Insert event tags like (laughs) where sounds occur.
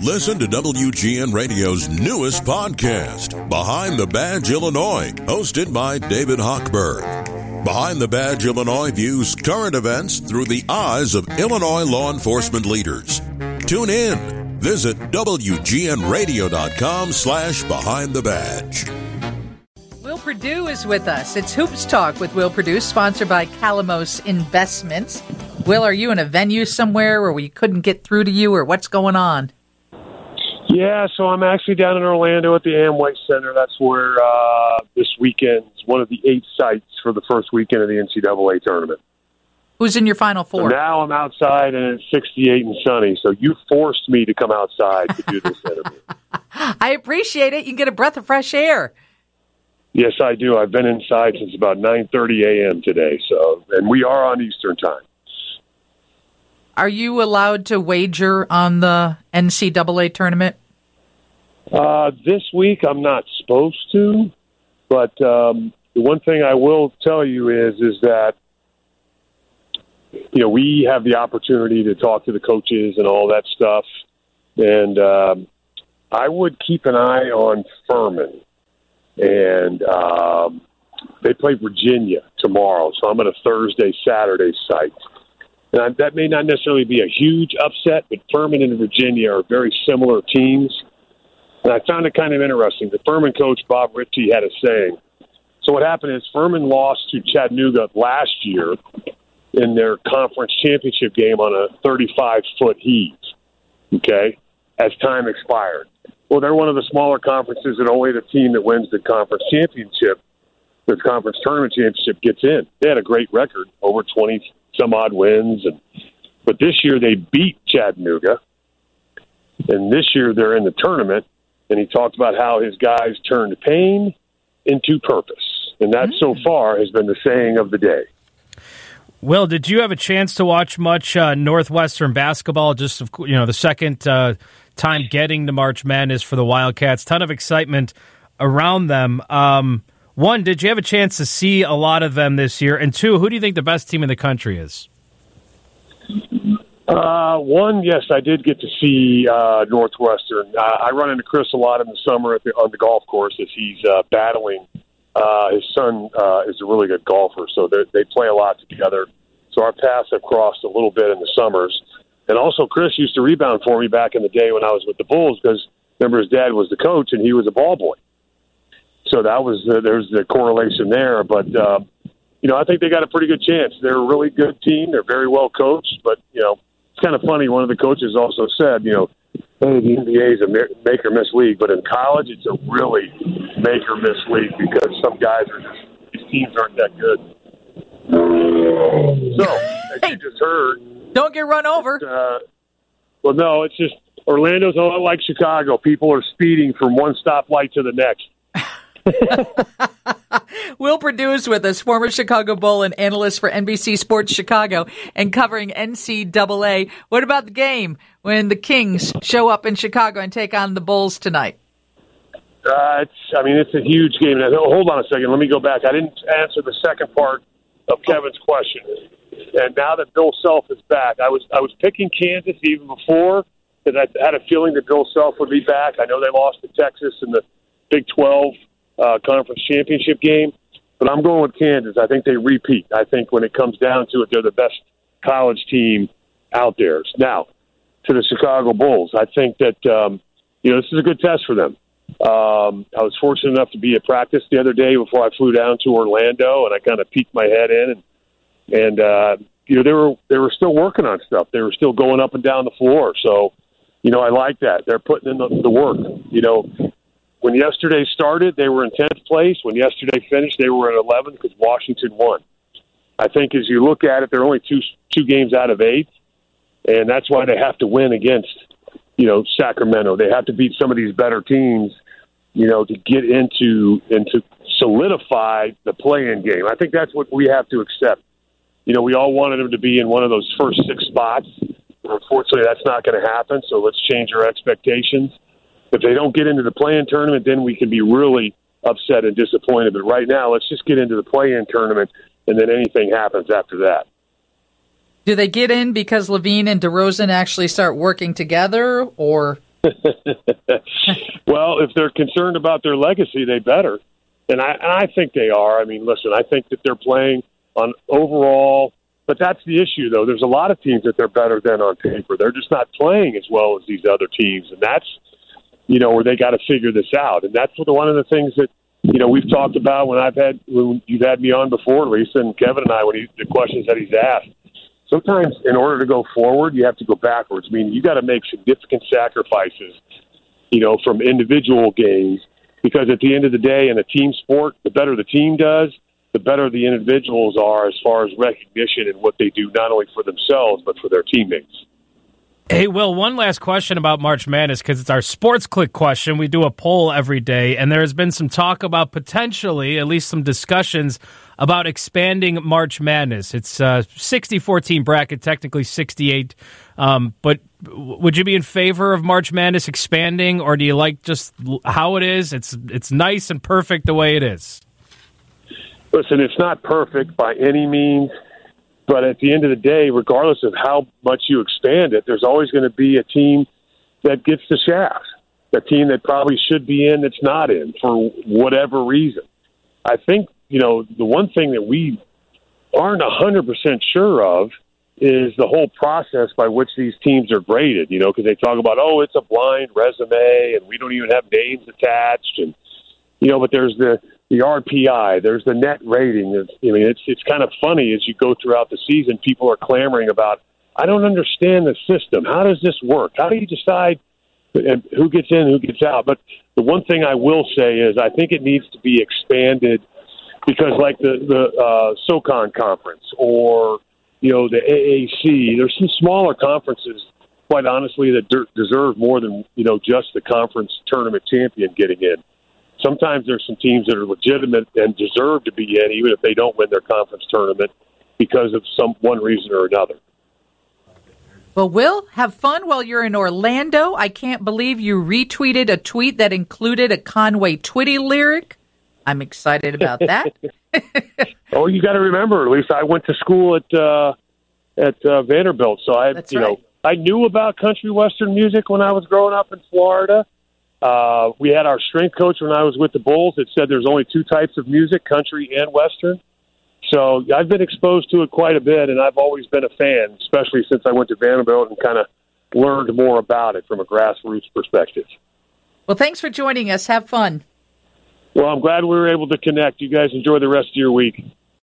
Listen to WGN Radio's newest podcast, Behind the Badge Illinois, hosted by David Hochberg. Behind the Badge Illinois views current events through the eyes of Illinois law enforcement leaders. Tune in. Visit WGNRadio.com slash Behind the Badge. Will Perdue is with us. It's Hoops Talk with Will Perdue, sponsored by Calamos Investments. Will, are you in a venue somewhere where we couldn't get through to you, or what's going on? Yeah, so I'm actually down in Orlando at the Amway Center. That's where uh, this weekend is one of the eight sites for the first weekend of the NCAA tournament. Who's in your Final Four? So now I'm outside and it's 68 and sunny. So you forced me to come outside to do this interview. (laughs) I appreciate it. You can get a breath of fresh air. Yes, I do. I've been inside since about 9:30 a.m. today. So, and we are on Eastern time. Are you allowed to wager on the NCAA tournament? Uh, this week, I'm not supposed to, but um, the one thing I will tell you is is that you know we have the opportunity to talk to the coaches and all that stuff, and um, I would keep an eye on Furman, and um, they play Virginia tomorrow, so I'm at a Thursday Saturday site. And that may not necessarily be a huge upset, but Furman and Virginia are very similar teams. And I found it kind of interesting. The Furman coach, Bob Richey, had a saying. So what happened is Furman lost to Chattanooga last year in their conference championship game on a 35 foot heave, okay, as time expired. Well, they're one of the smaller conferences, and only the team that wins the conference championship, the conference tournament championship, gets in. They had a great record, over 20 some odd wins, and but this year they beat Chattanooga, and this year they're in the tournament, and he talked about how his guys turned pain into purpose. And that mm. so far has been the saying of the day. Will, did you have a chance to watch much uh, Northwestern basketball? Just you know, the second uh, time getting to March Madness for the Wildcats, ton of excitement around them. Um, one, did you have a chance to see a lot of them this year? And two, who do you think the best team in the country is? Uh, one, yes, I did get to see uh, Northwestern. Uh, I run into Chris a lot in the summer the, on the golf course as he's uh, battling. Uh, his son uh, is a really good golfer, so they play a lot together. So our paths have crossed a little bit in the summers. And also, Chris used to rebound for me back in the day when I was with the Bulls because remember his dad was the coach and he was a ball boy. So that was the, there's the correlation there. But uh, you know, I think they got a pretty good chance. They're a really good team. They're very well coached, but you know kind of funny. One of the coaches also said, you know, hey, the NBA is a make or miss league, but in college, it's a really make or miss league because some guys are just these teams aren't that good. So, as you just heard, don't get run over. Uh, well, no, it's just Orlando's a lot like Chicago. People are speeding from one stoplight to the next. (laughs) (laughs) Will Perdue with us, former Chicago Bull and analyst for NBC Sports Chicago and covering NCAA. What about the game when the Kings show up in Chicago and take on the Bulls tonight? Uh, it's, I mean, it's a huge game. Hold on a second. Let me go back. I didn't answer the second part of Kevin's question. And now that Bill Self is back, I was I was picking Kansas even before because I had a feeling that Bill Self would be back. I know they lost to Texas in the Big 12 uh, conference championship game. But I'm going with Kansas. I think they repeat. I think when it comes down to it, they're the best college team out there. Now, to the Chicago Bulls, I think that um, you know this is a good test for them. Um, I was fortunate enough to be at practice the other day before I flew down to Orlando, and I kind of peeked my head in, and and uh, you know they were they were still working on stuff. They were still going up and down the floor. So, you know, I like that. They're putting in the, the work. You know, when yesterday started, they were in 10th place. When yesterday finished, they were at 11th because Washington won. I think as you look at it, they're only two two games out of eight, and that's why they have to win against you know Sacramento. They have to beat some of these better teams, you know, to get into and to solidify the play-in game. I think that's what we have to accept. You know, we all wanted them to be in one of those first six spots. Unfortunately, that's not going to happen. So let's change our expectations if they don't get into the play-in tournament, then we can be really upset and disappointed. But right now, let's just get into the play-in tournament, and then anything happens after that. Do they get in because LaVine and DeRozan actually start working together, or? (laughs) well, if they're concerned about their legacy, they better. And I, and I think they are. I mean, listen, I think that they're playing on overall, but that's the issue, though. There's a lot of teams that they're better than on paper. They're just not playing as well as these other teams, and that's you know where they got to figure this out. And that's one of the things that you know we've talked about when I've had when you've had me on before, Lisa and Kevin and I, when he, the questions that he's asked. Sometimes, in order to go forward, you have to go backwards. I mean, you got to make significant sacrifices, you know, from individual games because at the end of the day, in a team sport, the better the team does, the better the individuals are as far as recognition and what they do, not only for themselves, but for their teammates. Hey, Will, one last question about March Madness because it's our sports click question. We do a poll every day, and there has been some talk about potentially, at least some discussions about expanding March Madness. It's a 60 14 bracket, technically 68. Um, but would you be in favor of March Madness expanding, or do you like just how it is? It's, it's nice and perfect the way it is. Listen, it's not perfect by any means. But at the end of the day, regardless of how much you expand it, there's always going to be a team that gets the shaft, a team that probably should be in that's not in for whatever reason. I think, you know, the one thing that we aren't 100% sure of is the whole process by which these teams are graded, you know, because they talk about, oh, it's a blind resume and we don't even have names attached. And, you know, but there's the the RPI, there's the net rating. It's, I mean, it's it's kind of funny as you go throughout the season. People are clamoring about, I don't understand the system. How does this work? How do you decide who gets in, who gets out? But the one thing I will say is, I think it needs to be expanded because, like the the uh, SoCon conference or you know the AAC, there's some smaller conferences, quite honestly, that de- deserve more than you know just the conference tournament champion getting in sometimes there's some teams that are legitimate and deserve to be in, even if they don't win their conference tournament because of some one reason or another. Well, Will, have fun while you're in Orlando. I can't believe you retweeted a tweet that included a Conway Twitty lyric. I'm excited about that. (laughs) (laughs) oh, you got to remember, at least I went to school at uh, at uh, Vanderbilt, so I, That's you right. know, I knew about country western music when I was growing up in Florida. Uh, we had our strength coach when I was with the Bulls that said there's only two types of music, country and western. So I've been exposed to it quite a bit, and I've always been a fan, especially since I went to Vanderbilt and kind of learned more about it from a grassroots perspective. Well, thanks for joining us. Have fun. Well, I'm glad we were able to connect. You guys enjoy the rest of your week.